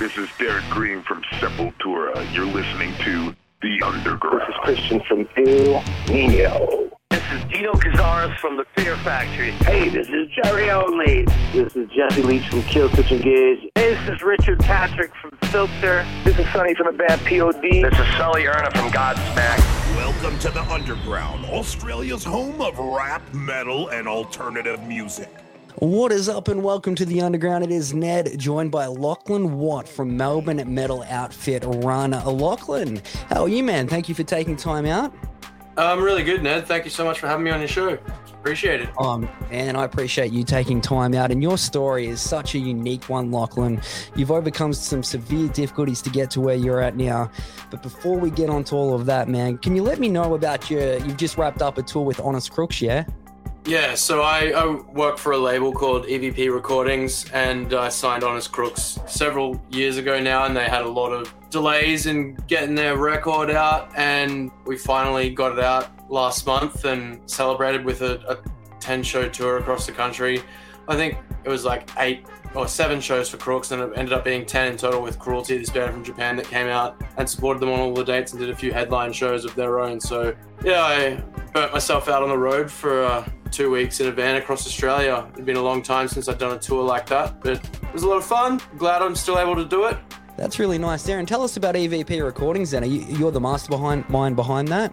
This is Derrick Green from Sepultura. You're listening to The Underground. This is Christian from Ill Niño. This is Dino Cazares from the Fear Factory. Hey, this is Jerry Only. This is Jesse Leach from Killswitch Engage. Hey, this is Richard Patrick from Filter. This is Sonny from the band POD. This is Sully Erna from Godsmack. Welcome to the Underground, Australia's home of rap, metal, and alternative music. What is up, and welcome to the Underground. It is Ned, joined by Lochlan Watt from Melbourne metal outfit Run. Lochlan, how are you, man? Thank you for taking time out. I'm really good, Ned. Thank you so much for having me on your show. Appreciate it. Um, man, I appreciate you taking time out. And your story is such a unique one, Lochlan. You've overcome some severe difficulties to get to where you're at now. But before we get on to all of that, man, can you let me know about your? You've just wrapped up a tour with Honest Crooks, yeah? Yeah, so I, I work for a label called EVP Recordings, and I signed Honest Crooks several years ago now, and they had a lot of delays in getting their record out, and we finally got it out last month and celebrated with a, a 10 show tour across the country. I think it was like eight or seven shows for Crooks, and it ended up being 10 in total with Cruelty, this band from Japan that came out and supported them on all the dates and did a few headline shows of their own. So, yeah, I burnt myself out on the road for uh, two weeks in a van across Australia. It'd been a long time since I'd done a tour like that, but it was a lot of fun. Glad I'm still able to do it. That's really nice, Darren. Tell us about EVP Recordings. Then, you, you're the master behind mind behind that?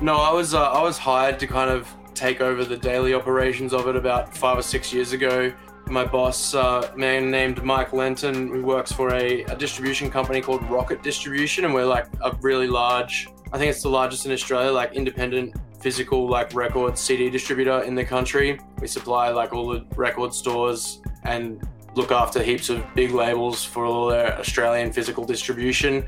No, I was uh, I was hired to kind of take over the daily operations of it about five or six years ago. My boss, uh, a man named Mike Lenton, who works for a, a distribution company called Rocket Distribution, and we're like a really large. I think it's the largest in Australia, like independent physical like record CD distributor in the country. We supply like all the record stores and look after heaps of big labels for all their Australian physical distribution.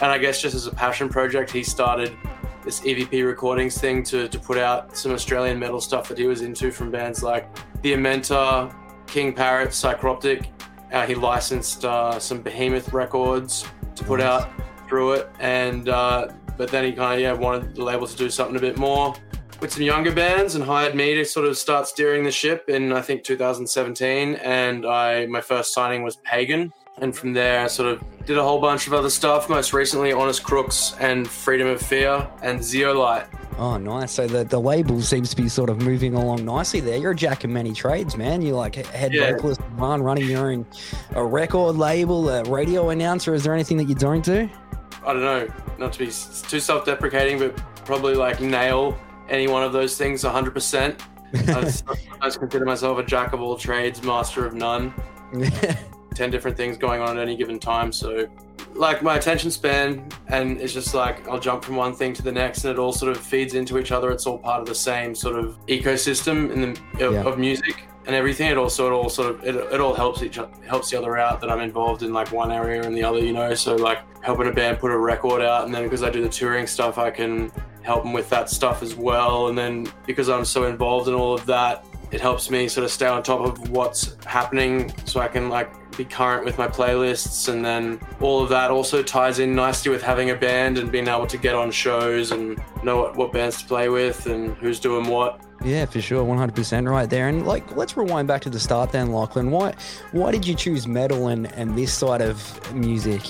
And I guess just as a passion project, he started this EVP recordings thing to, to put out some Australian metal stuff that he was into from bands like The Amenta, King Parrot, Psychroptic. Uh, he licensed uh, some Behemoth records to put out through it, and uh, but then he kind of yeah wanted the label to do something a bit more with some younger bands and hired me to sort of start steering the ship in I think 2017, and I my first signing was Pagan, and from there I sort of did a whole bunch of other stuff. Most recently, Honest Crooks and Freedom of Fear and Zeolite. Oh, nice. So the, the label seems to be sort of moving along nicely there. You're a jack of many trades, man. You're like head Yeah. vocalist, run, running your own a record label, a radio announcer. Is there anything that you don't do? I don't know, not to be too self-deprecating, but probably like nail any one of those things 100%. I consider myself a jack of all trades, master of none. 10 different things going on at any given time. So, like, my attention span, and it's just like I'll jump from one thing to the next, and it all sort of feeds into each other. It's all part of the same sort of ecosystem in the, of, Yeah. of music and everything. It also, it all sort of, it, it all helps each helps the other out that I'm involved in like one area and the other, you know. So, like, helping a band put a record out, and then because I do the touring stuff, I can help them with that stuff as well. And then because I'm so involved in all of that, it helps me sort of stay on top of what's happening so I can like be current with my playlists and then all of that also ties in nicely with having a band and being able to get on shows and know what, what bands to play with and who's doing what. Yeah, for sure, one hundred percent right there. And like, let's rewind back to the start then, Lochlan. Why, why did you choose metal and and this side of music?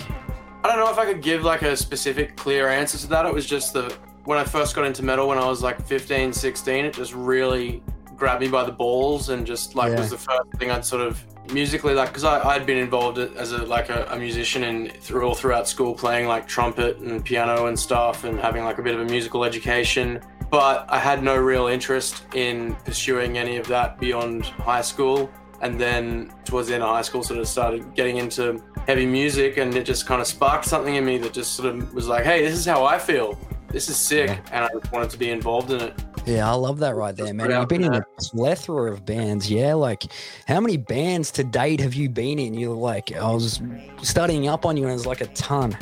I don't know if I could give like a specific clear answer to that. It was just the when I first got into metal when I was like 15, 16, it just really grabbed me by the balls and just like Yeah. was the first thing I'd sort of musically like because I'd been involved as a like a, a musician and through all throughout school playing like trumpet and piano and stuff and having like a bit of a musical education but I had no real interest in pursuing any of that beyond high school and then towards the end of high school sort of started getting into heavy music and it just kind of sparked something in me that just sort of was like hey this is how I feel this is sick Yeah. and I just wanted to be involved in it Yeah, I love that right there, man. You've been in a plethora of bands, yeah. Like, how many bands to date have you been in? You're like, I was studying up on you, and it's like a ton.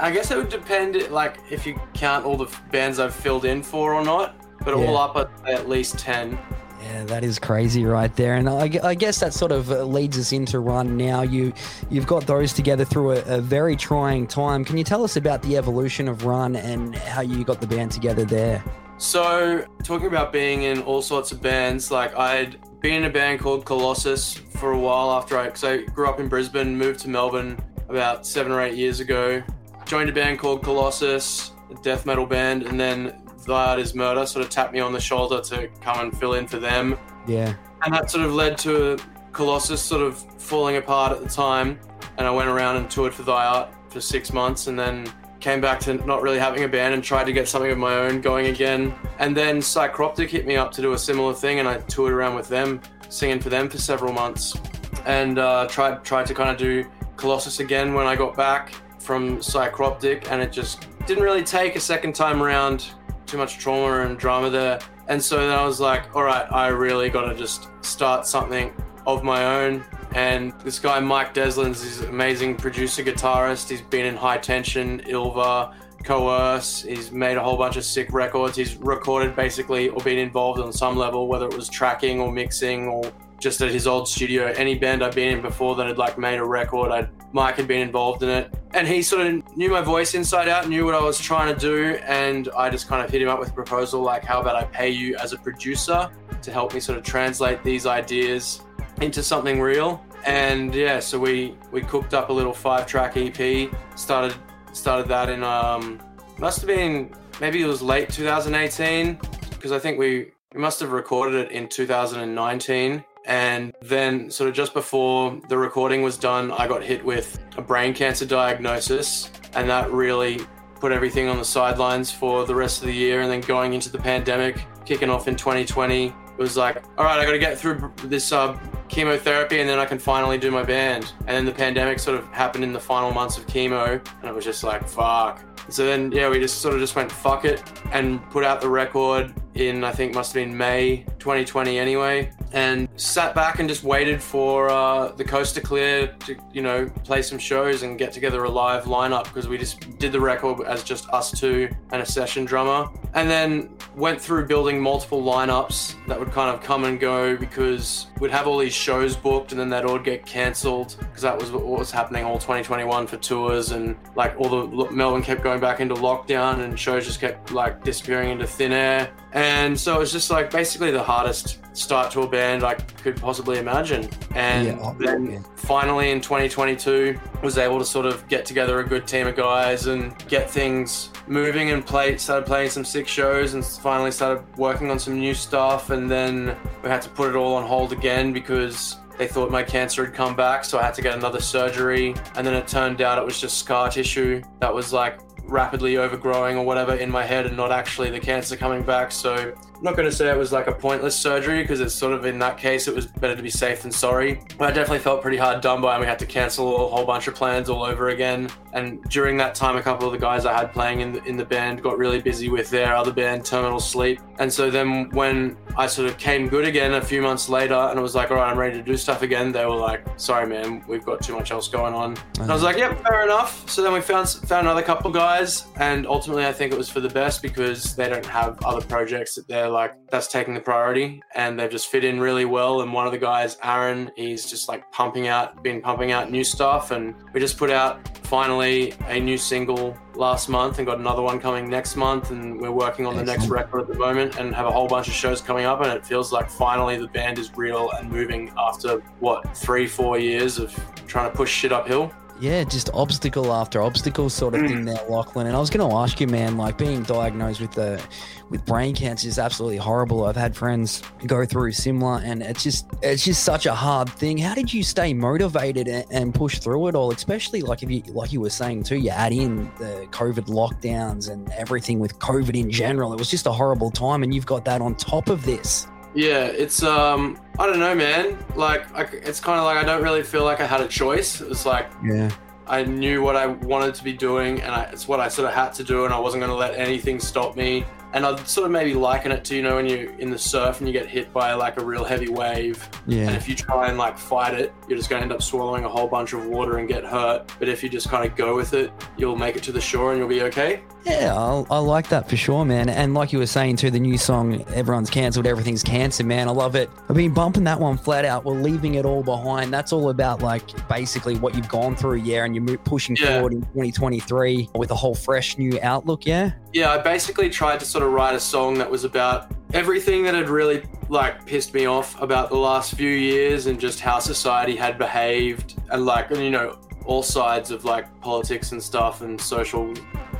I guess it would depend, like, if you count all the bands I've filled in for or not. But Yeah. all up at, at least ten. Yeah, that is crazy right there, and I, I guess that sort of uh, leads us into Run. Now you you've got those together through a, a very trying time. Can you tell us about the evolution of Run and how you got the band together there? So, talking about being in all sorts of bands, like I'd been in a band called Colossus for a while after I, because I grew up in Brisbane, moved to Melbourne about seven or eight years ago. Joined a band called Colossus, a death metal band, and then Thy Art is Murder sort of tapped me on the shoulder to come and fill in for them. Yeah. And that sort of led to Colossus sort of falling apart at the time. And I went around and toured for Thy Art for six months and then came back to not really having a band and tried to get something of my own going again. And then Psychroptic hit me up to do a similar thing and I toured around with them, singing for them for several months. And uh, tried tried to kind of do Colossus again when I got back from Psychroptic and it just didn't really take a second time around. Too much trauma and drama there. And so then I was like, all right, I really got to just start something of my own. And this guy, Mike Deslandes, is an amazing producer guitarist. He's been in High Tension, YLVA, Coerce. He's made a whole bunch of sick records. He's recorded basically or been involved on some level, whether it was tracking or mixing or just at his old studio. Any band I've been in before that had like made a record, I'd, Mike had been involved in it. And he sort of knew my voice inside out, knew what I was trying to do. And I just kind of hit him up with a proposal like, how about I pay you as a producer to help me sort of translate these ideas into something real? And yeah, so we we cooked up a little five track EP, started started that in um must have been maybe it was late 2018 because I think we we must have recorded it in 2019 and then sort of just before the recording was done I got hit with a brain cancer diagnosis. And that really put everything on the sidelines for the rest of the year. And then going into the pandemic kicking off in 2020 it was like all right I got to get through this uh, chemotherapy and then I can finally do my band. And then the pandemic sort of happened in the final months of chemo. And it was just like fuck. So then yeah we just sort of just went fuck it and put out the record in I think must have been May 2020 anyway and sat back and just waited for uh, the coast to clear to you know play some shows and get together a live lineup because we just did the record as just us two and a session drummer and then went through building multiple lineups that would kind of come and go because we'd have all these shows booked and then they'd all get cancelled because that was what was happening all 2021 for tours and like all the Melbourne kept going back into lockdown and shows just kept like disappearing into thin air and so it was just like basically the hardest start to a band I could possibly imagine. And Yeah, then yeah. finally in 2022 was able to sort of get together a good team of guys and get things moving and play started playing some sick shows and finally started working on some new stuff and then we had to put it all on hold again because they thought my cancer had come back so I had to get another surgery and then it turned out it was just scar tissue that was like rapidly overgrowing or whatever in my head and not actually the cancer coming back so I'm not going to say it was like a pointless surgery because it's sort of in that case it was better to be safe than sorry. But I definitely felt pretty hard done by and we had to cancel a whole bunch of plans all over again. And during that time, a couple of the guys I had playing in the, in the band got really busy with their other band, Terminal Sleep. And so then when I sort of came good again a few months later and I was like, all right, I'm ready to do stuff again, they were like, sorry, man, we've got too much else going on. And I was uh-huh. like, yep, fair enough. So then we found found another couple guys, and ultimately I think it was for the best because they don't have other projects that they're like that's taking the priority, and they've just fit in really well. And one of the guys, Aaron, he's just like pumping out, been pumping out new stuff, and we just put out finally a new single last month and got another one coming next month and we're working on the next record at the moment and have a whole bunch of shows coming up and it feels like finally the band is real and moving after what three four years of trying to push shit uphill Yeah, just obstacle after obstacle sort of thing mm. there, Lochlan. And I was going to ask you, man, like being diagnosed with the with brain cancer is absolutely horrible. I've had friends go through similar, and it's just it's just such a hard thing. How did you stay motivated and, and push through it all? Especially like if you like you were saying too, you add in the COVID lockdowns and everything with COVID in general. It was just a horrible time, and you've got that on top of this. Yeah it's um i don't know man like I, it's kind of like i don't really feel like i had a choice it was like Yeah. I knew what I wanted to be doing, and I, it's what I sort of had to do, and I wasn't going to let anything stop me. And I'd sort of maybe liken it to, you know, when you're in the surf and you get hit by like a real heavy wave, and if you try and like fight it, you're just going to end up swallowing a whole bunch of water and get hurt. But if you just kind of go with it, you'll make it to the shore and you'll be okay. Yeah, I, I like that for sure, man. And like you were saying too, the new song, Everyone's Cancelled, Everything's Cancer, man. I love it. I've been bumping that one flat out. We're leaving it all behind. That's all about like basically what you've gone through, yeah, and you're pushing Yeah. forward in 2023 with a whole fresh new outlook, yeah? yeah, I basically tried to sort of write a song that was about everything that had really like pissed me off about the last few years and just how society had behaved and like and, you know all sides of like politics and stuff and social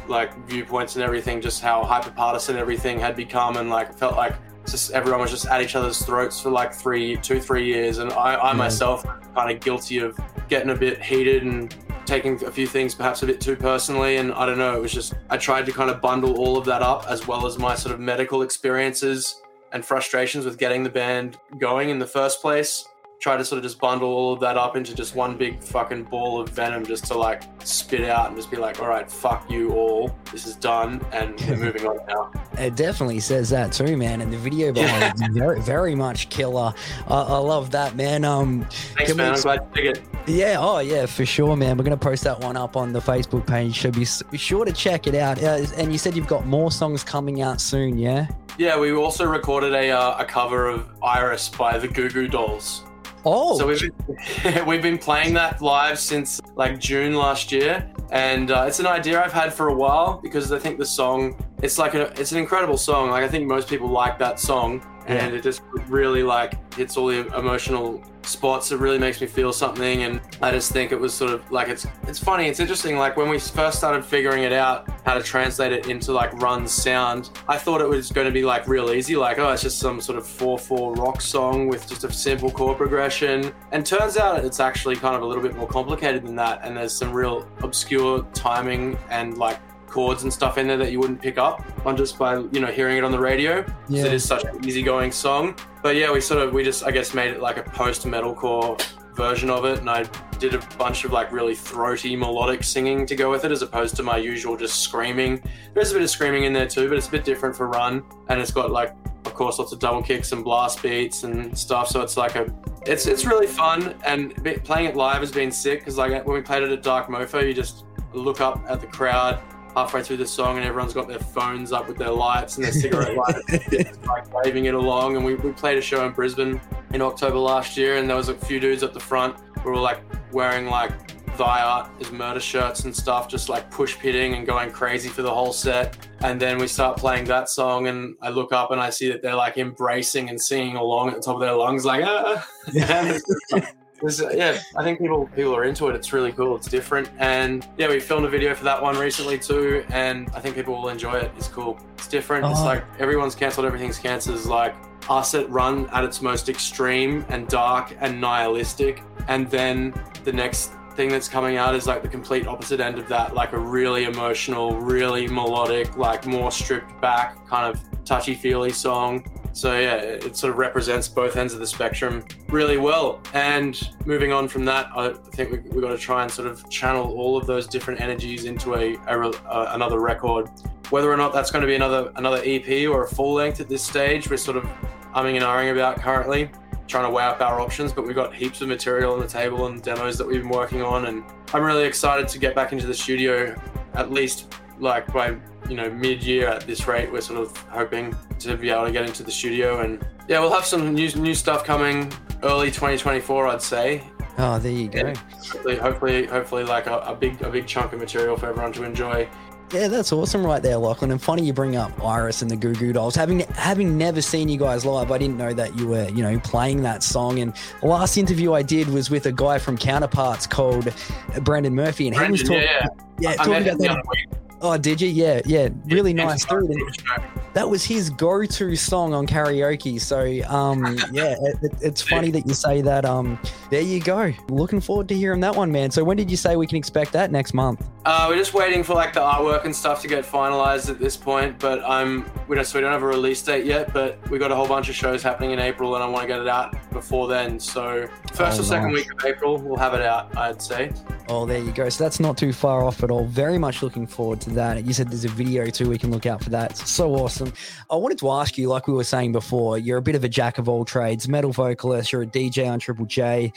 like viewpoints and everything, just how hyper partisan everything had become, and like felt like just everyone was just at each other's throats for like three, two, three years, and I, I myself kind of guilty of getting a bit heated and taking a few things perhaps a bit too personally and i don't know it was just i tried to kind of bundle all of that up as well as my sort of medical experiences and frustrations with getting the band going in the first place try to sort of just bundle all of that up into just one big fucking ball of venom just to like spit out and just be like all right fuck you all this is done and we're moving on now It definitely says that too, man. And the video behind is very, very much killer. I, I love that, man. Um, thanks we i'm glad you dig it yeah, oh yeah, for sure, man. We're gonna post that one up on the Facebook page, so be, be sure to check it out. Uh, and you said you've got more songs coming out soon, yeah? yeah we also recorded a, uh, a cover of iris by the goo goo dolls Oh, So we've been, we've been playing that live since like June last year, and uh, it's an idea I've had for a while because I think the song it's like a, it's an incredible song. Like I think most people like that song, and it just really like hits all the emotional spots. It really makes me feel something, and I just think it was sort of like it's it's funny. It's interesting. Like when we first started figuring it out how to translate it into like run sound, I thought it was going to be like real easy. Like oh, it's just some sort of four four rock song with just a simple chord progression, and turns out it's actually kind of a little bit more complicated than that. And there's some real obscure timing and like chords and stuff in there that you wouldn't pick up on just by you know hearing it on the radio. Yeah. It is such an easygoing song. But yeah, we sort of we just I guess made it like a post metalcore version of it, and I did a bunch of like really throaty melodic singing to go with it, as opposed to my usual just screaming. There's a bit of screaming in there too, but it's a bit different for Run, and it's got like of course lots of double kicks and blast beats and stuff. So it's like a it's it's really fun, and playing it live has been sick because like when we played it at Dark Mofo, you just look up at the crowd halfway through the song and everyone's got their phones up with their lights and their cigarette lights like waving it along. And we, we played a show in brisbane in october last year and there was a few dudes at the front who were like wearing like thy art is murder shirts and stuff just like push pitting and going crazy for the whole set. And then we start playing that song and i look up and i see that they're like embracing and singing along at the top of their lungs like ah It's it's, uh, yeah, I think people people are into it. It's really cool. It's different, and yeah, we filmed a video for that one recently too, and I think people will enjoy it. It's cool. It's different. It's Oh. like everyone's cancelled. Everything's cancelled. Is like us at Run at its most extreme and dark and nihilistic, and then the next thing that's coming out is like the complete opposite end of that, like a really emotional, really melodic, like more stripped back, kind of touchy feely song. So yeah, it sort of represents both ends of the spectrum really well. And moving on from that, I think we, we've got to try and sort of channel all of those different energies into a, a uh, another record. Whether or not that's going to be another another EP or a full length at this stage, we're sort of umming and ahhing about currently, trying to weigh up our options. But we've got heaps of material on the table and demos that we've been working on, and I'm really excited to get back into the studio, at least like by you know mid-year at this rate. We're sort of hoping to be able to get into the studio, and yeah, we'll have some new new stuff coming early 2024, I'd say. oh, there you go. Yeah. Hopefully, hopefully, hopefully, like a, a big a big chunk of material for everyone to enjoy. Yeah, that's awesome right there, Lochlan. And funny you bring up Iris and the Goo Goo Dolls. Having having never seen you guys live, I didn't know that you were, you know, playing that song. And the last interview I did was with a guy from Counterparts called Brandon Murphy, and he was talking, yeah, yeah, I talking about that. Oh, did you? Yeah, yeah, really nice dude. That was his go-to song on karaoke. So, um, yeah, it, it- it's funny that you say that. Um, there you go. Looking forward to hearing that one, man. So, when did you say we can expect that next month? Uh, we're just waiting for like the artwork and stuff to get finalized at this point, but I'm we don't so we don't have a release date yet, but we got a whole bunch of shows happening in April, and I want to get it out before then. So first Oh, or second nice. week of April, we'll have it out. I'd say. Oh, there you go. So that's not too far off at all. Very much looking forward to that. You said there's a video too. We can look out for that. It's so awesome. I wanted to ask you, like we were saying before, you're a bit of a jack of all trades, metal vocalist. You're a DJ on Triple J.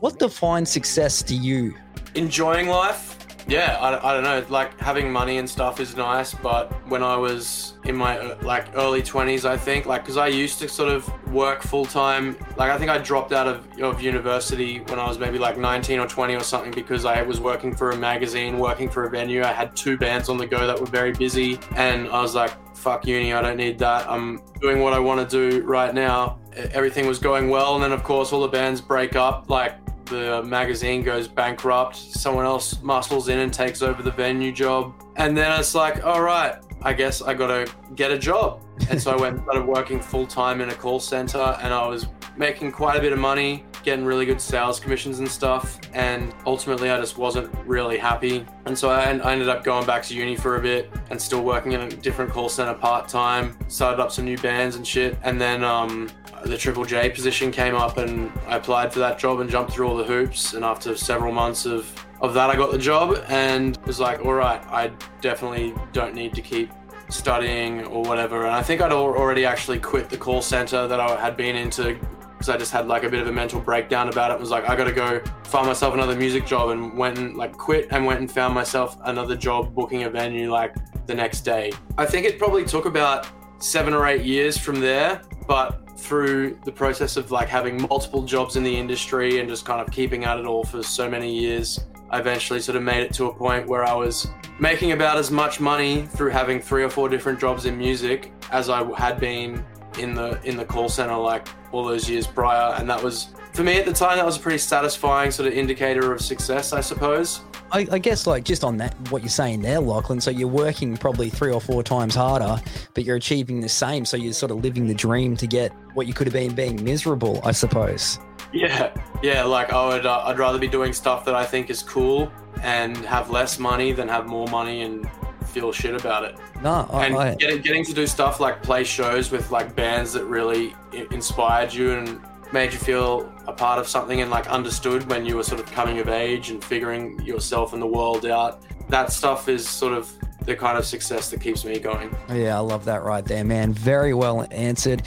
What defines success to you? enjoying life yeah I, I don't know like having money and stuff is nice but when i was in my uh, like early 20s i think like because i used to sort of work full-time like i think i dropped out of, of university when i was maybe like 19 or 20 or something because i was working for a magazine working for a venue. I had two bands on the go that were very busy and i was like fuck uni i don't need that. I'm doing what i want to do right now. Everything was going well and then of course all the bands break up like the magazine goes bankrupt. Someone else muscles in and takes over the venue job. And then it's like, all right, I guess I got to get a job. And so I went and started working full time in a call center and I was making quite a bit of money, getting really good sales commissions and stuff. And ultimately, I just wasn't really happy. And so I, I ended up going back to uni for a bit and still working in a different call center part time, started up some new bands and shit. And then um, the Triple J position came up and I applied for that job and jumped through all the hoops. And after several months of of that, I got the job and was like, all right, I definitely don't need to keep studying or whatever. And I think I'd already actually quit the call center that I had been into because I just had like a bit of a mental breakdown about it. Was like, I got to go find myself another music job and went and like quit and went and found myself another job booking a venue like the next day. I think it probably took about seven or eight years from there, but through the process of like having multiple jobs in the industry and just kind of keeping at it all for so many years, I eventually sort of made it to a point where I was making about as much money through having three or four different jobs in music as I had been in the in the call center like all those years prior. And that was for me at the time that was a pretty satisfying sort of indicator of success I suppose I, I guess like just on that what you're saying there, Lochlan. So you're working probably three or four times harder, but you're achieving the same. So you're sort of living the dream to get what you could have been being miserable, I suppose. yeah yeah like I would uh, I'd rather be doing stuff that I think is cool and have less money than have more money and feel shit about it No, I, and I, getting, getting to do stuff like play shows with like bands that really inspired you and made you feel a part of something and like understood when you were sort of coming of age and figuring yourself and the world out that stuff is sort of the kind of success that keeps me going yeah, I love that right there, man. Very well answered.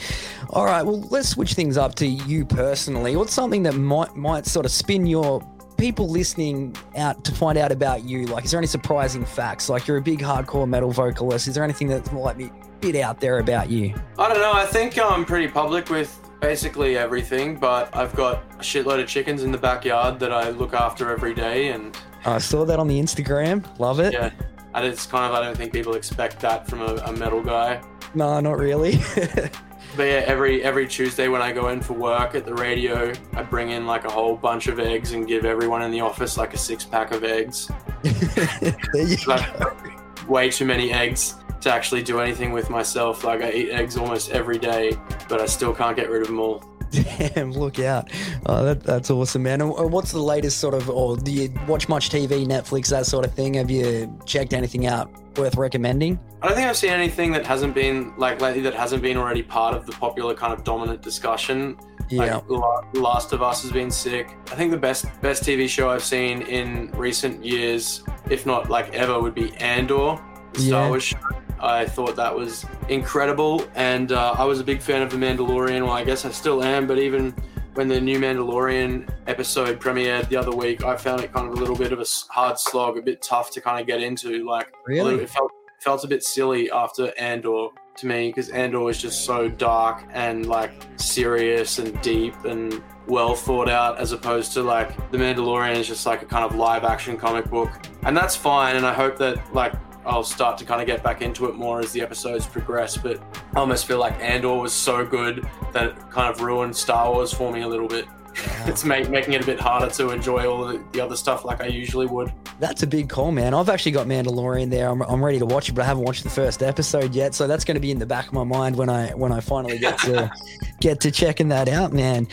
All right, well, let's switch things up to you personally. What's something that might might sort of spin your people listening out to find out about you? Like, is there any surprising facts? Like, you're a big hardcore metal vocalist. Is there anything that might be bit out there about you? I don't know. I think I'm pretty public with basically everything, but I've got a shitload of chickens in the backyard that I look after every day, and I saw that on the Instagram. Love it. yeah, and it's kind of I don't think people expect that from a, a metal guy. No, not really. But yeah, every every Tuesday when I go in for work at the radio, I bring in like a whole bunch of eggs and give everyone in the office like a six pack of eggs. there you go. Like, way too many eggs to actually do anything with myself. Like I eat eggs almost every day, but I still can't get rid of them all. Damn, look out. Oh, that, that's awesome, man. And what's the latest sort of, or do you watch much TV, Netflix, that sort of thing? Have you checked anything out worth recommending? I don't think I've seen anything that hasn't been like lately that hasn't been already part of the popular kind of dominant discussion. Yeah. Like Last of Us has been sick. I think the best best TV show I've seen in recent years, if not like ever, would be Andor, the Yeah. Star Wars show. I thought that was incredible, and uh, I was a big fan of The Mandalorian. Well, I guess I still am, but even when the new Mandalorian episode premiered the other week, I found it kind of a little bit of a hard slog, a bit tough to kind of get into. Like, Really? it felt felt a bit silly after Andor to me because Andor was just so dark and like serious and deep and well thought out as opposed to like The Mandalorian is just like a kind of live action comic book. And that's fine and I hope that like I'll start to kind of get back into it more as the episodes progress, but I almost feel like Andor was so good that it kind of ruined Star Wars for me a little bit. it's make, making it a bit harder to enjoy all the, the other stuff like I usually would. That's a big call, man. I've actually got Mandalorian there. I'm, I'm ready to watch it, but I haven't watched the first episode yet. So that's going to be in the back of my mind when I when I finally get to get to checking that out, man.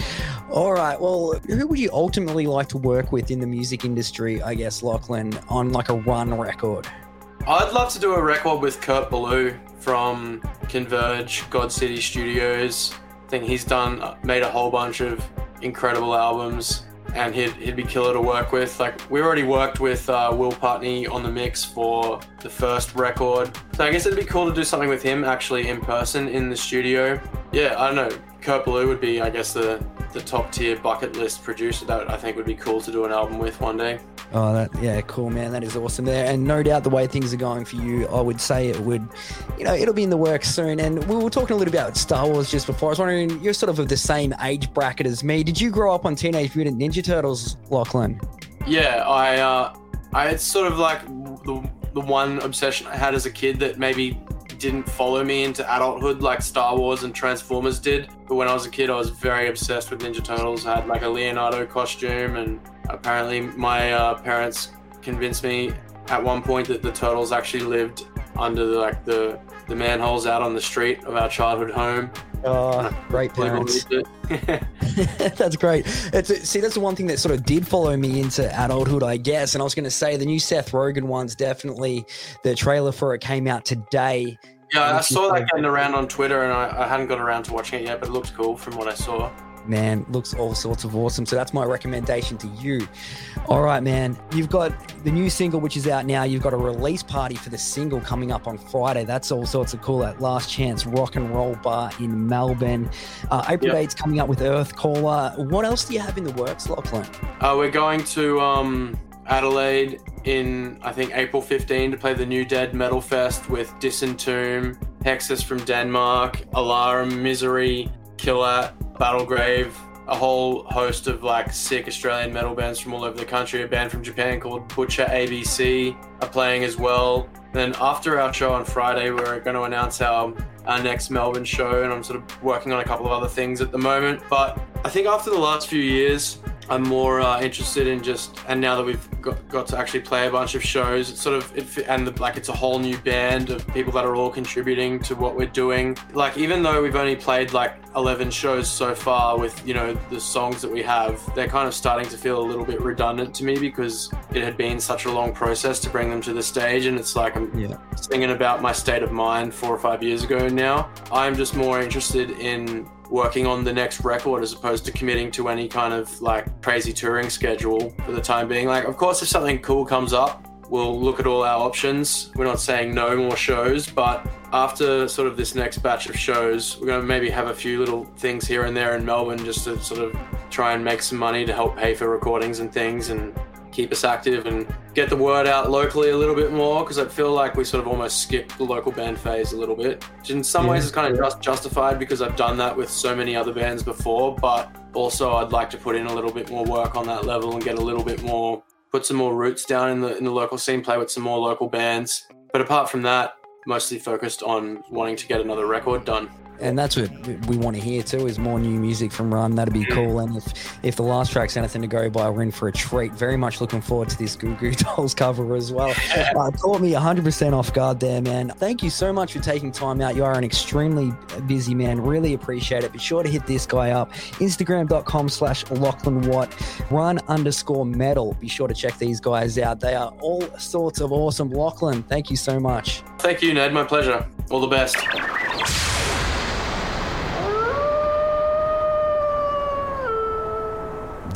All right. Well, who would you ultimately like to work with in the music industry? I guess Lochlan on like a run record. I'd love to do a record with Kurt Ballou from Converge, God City Studios. I think he's done, made a whole bunch of incredible albums, and he'd, he'd be killer to work with. Like, we already worked with uh, Will Putney on the mix for the first record. So I guess it'd be cool to do something with him actually in person in the studio. Yeah, I don't know. Kurt Ballou would be, I guess, the, the top tier bucket list producer that I think would be cool to do an album with one day. Oh, that yeah, cool, man. That is awesome there, and no doubt the way things are going for you, I would say it would, you know, it'll be in the works soon. And we were talking a little bit about Star Wars just before. I was wondering, you're sort of of the same age bracket as me. Did you grow up on Teenage Mutant Ninja Turtles, Lochlan? Yeah, I uh, I it's sort of like the the one obsession I had as a kid that maybe didn't follow me into adulthood like Star Wars and Transformers did. But when I was a kid, I was very obsessed with Ninja Turtles. I had like a Leonardo costume, and apparently my uh, parents convinced me at one point that the turtles actually lived under the, like the the manholes out on the street of our childhood home. Oh, great parents. that's great. It's, see, that's the one thing that sort of did follow me into adulthood, I guess. And I was going to say the new Seth Rogen one's definitely the trailer for it came out today. yeah, I saw that getting around on Twitter, and I, I hadn't got around to watching it yet, but it looked cool from what I saw. Man, looks all sorts of awesome. So that's my recommendation to you. All right, man. You've got the new single, which is out now. You've got a release party for the single coming up on Friday. That's all sorts of cool. At Last Chance Rock and Roll Bar in Melbourne. Uh, April Yep. 8th's coming up with Earth Caller. What else do you have in the works, Lochlan? Uh, we're going to um, Adelaide in I think April 15 to play the New Dead Metal Fest with Disentomb, Hexis from Denmark, Alarum, Misery, Killat, Battlegrave, a whole host of like sick Australian metal bands from all over the country. A band from Japan called Butcher ABC are playing as well. Then after our show on Friday, we're going to announce our our next Melbourne show, and I'm sort of working on a couple of other things at the moment. But I think after the last few years, I'm more uh, interested in just, and now that we've got, got to actually play a bunch of shows, it's sort of, it, and the, like it's a whole new band of people that are all contributing to what we're doing. Like even though we've only played like 11 shows so far with you know the songs that we have, they're kind of starting to feel a little bit redundant to me because it had been such a long process to bring them to the stage, and it's like I'm Yeah. singing about my state of mind four or five years ago now. I'm just more interested in working on the next record as opposed to committing to any kind of like crazy touring schedule for the time being. Like, of course, if something cool comes up, we'll look at all our options. We're not saying no more shows, but after sort of this next batch of shows, we're going to maybe have a few little things here and there in Melbourne just to sort of try and make some money to help pay for recordings and things and keep us active and get the word out locally a little bit more because I feel like we sort of almost skipped the local band phase a little bit. Which in some ways is kind of just justified because I've done that with so many other bands before, but also I'd like to put in a little bit more work on that level and get a little bit more put some more roots down in the in the local scene, play with some more local bands. But apart from that, mostly focused on wanting to get another record done. And that's what we want to hear too is more new music from Run. That'd be cool. And if if the last track's anything to go by, we're in for a treat. Very much looking forward to this Goo Goo Dolls cover as well. Uh, caught me 100% off guard there, man. Thank you so much for taking time out. You are an extremely busy man. Really appreciate it. Be sure to hit this guy up. Instagram.com slash Lochlan Watt. Run underscore metal. Be sure to check these guys out. They are all sorts of awesome. Lochlan, thank you so much. Thank you, Ned. My pleasure. All the best.